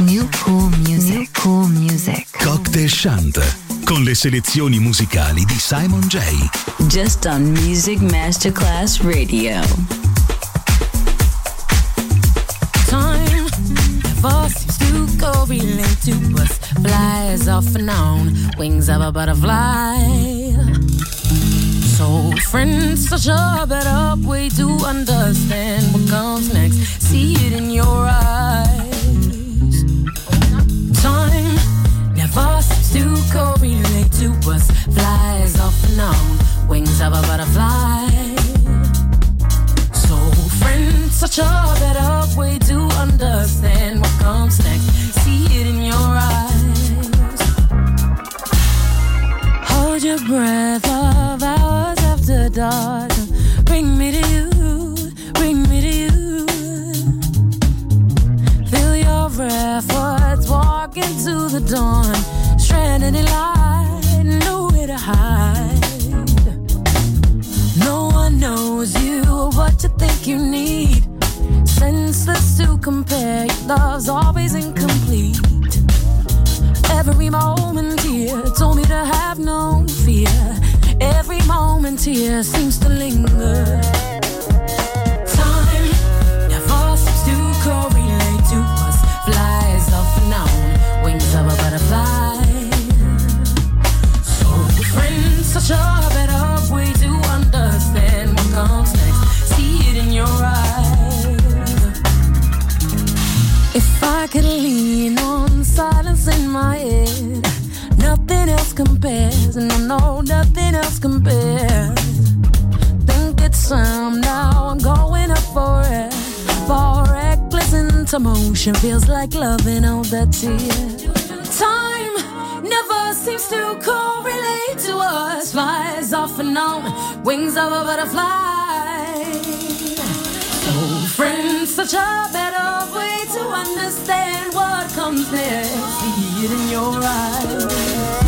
New cool music. New cool music. Cocktail Chant con le selezioni musicali di Simon J. Just on Music Masterclass Radio. Time never seems to go relate to us. Flies off and on, wings of a butterfly. So, friends, such a better way to understand what comes next. See it in your eyes. Seems to correlate to us. Flies off and on, wings of a butterfly. So, friends, such a better way to understand what comes next. See it in your eyes. Hold your breath of hours after dark. Bring me to you, efforts walk into the dawn. Stranded in light, nowhere to hide. No one knows you or what you think you need. Senseless to compare, your love's always incomplete. Every moment here told me to have no fear. Every moment here seems to linger. Into feels like loving all that's here. Time never seems to correlate to us. Flies off and on, wings of a butterfly. So, friends, such a better way to understand what comes next. See it in your eyes.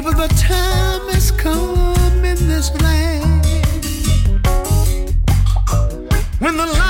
People, the time has come in this land. When the light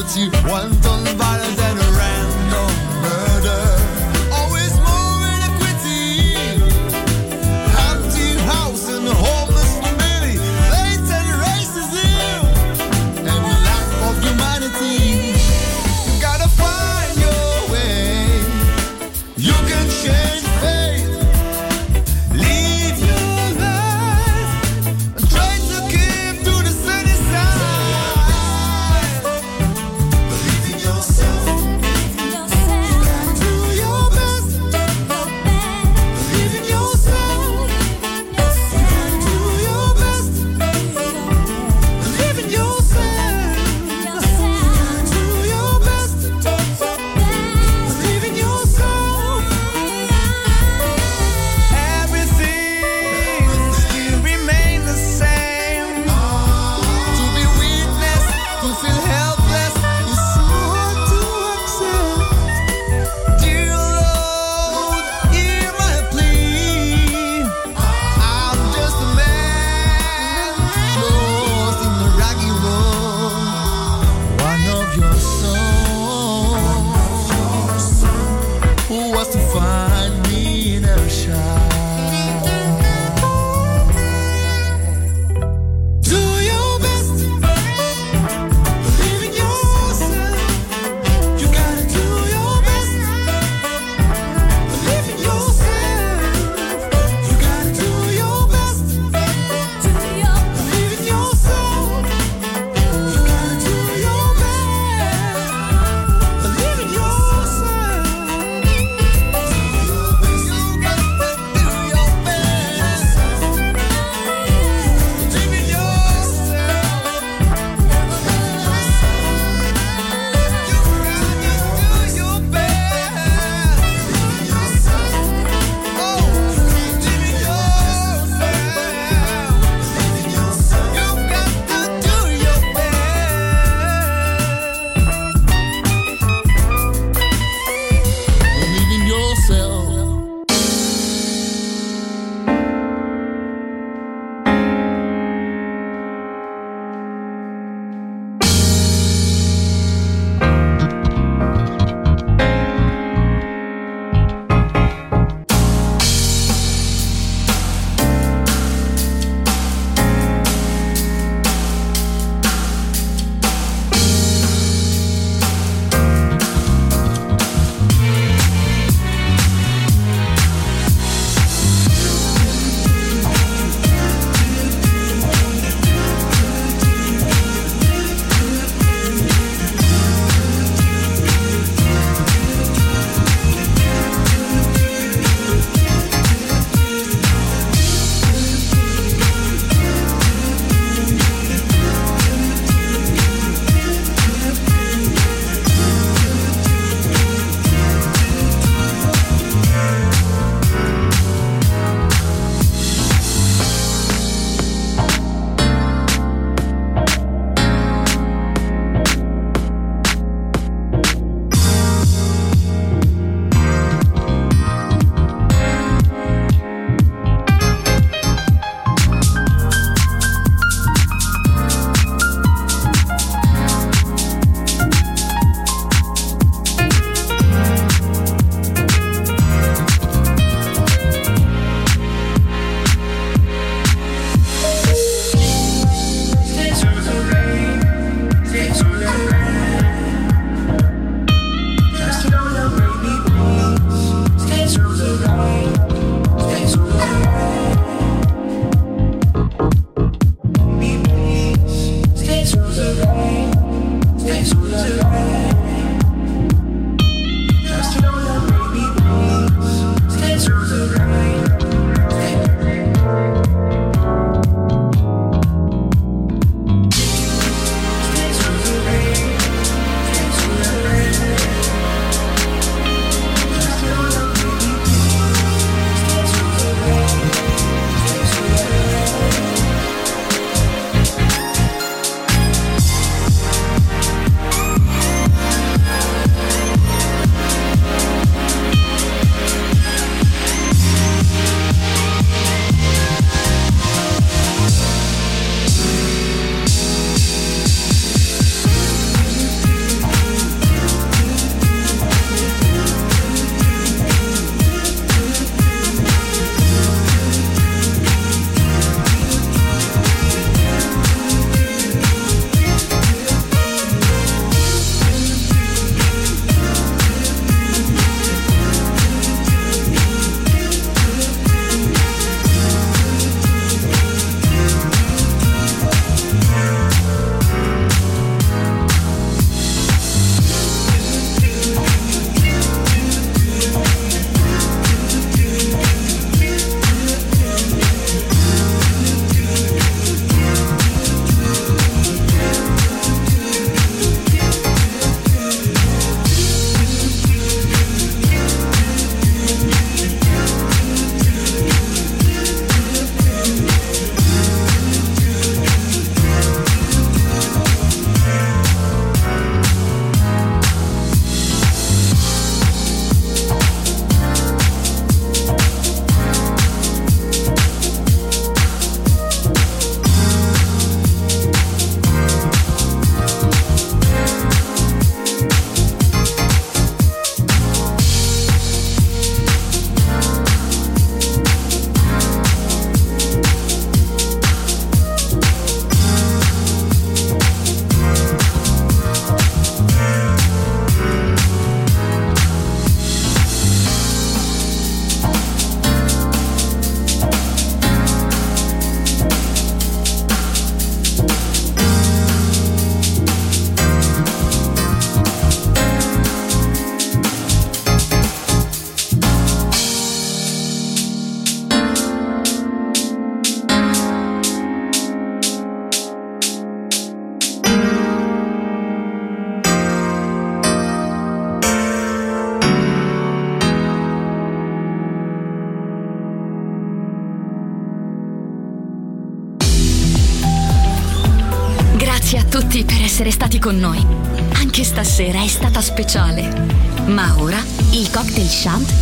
Emotional poverty, one ton violence and random murder.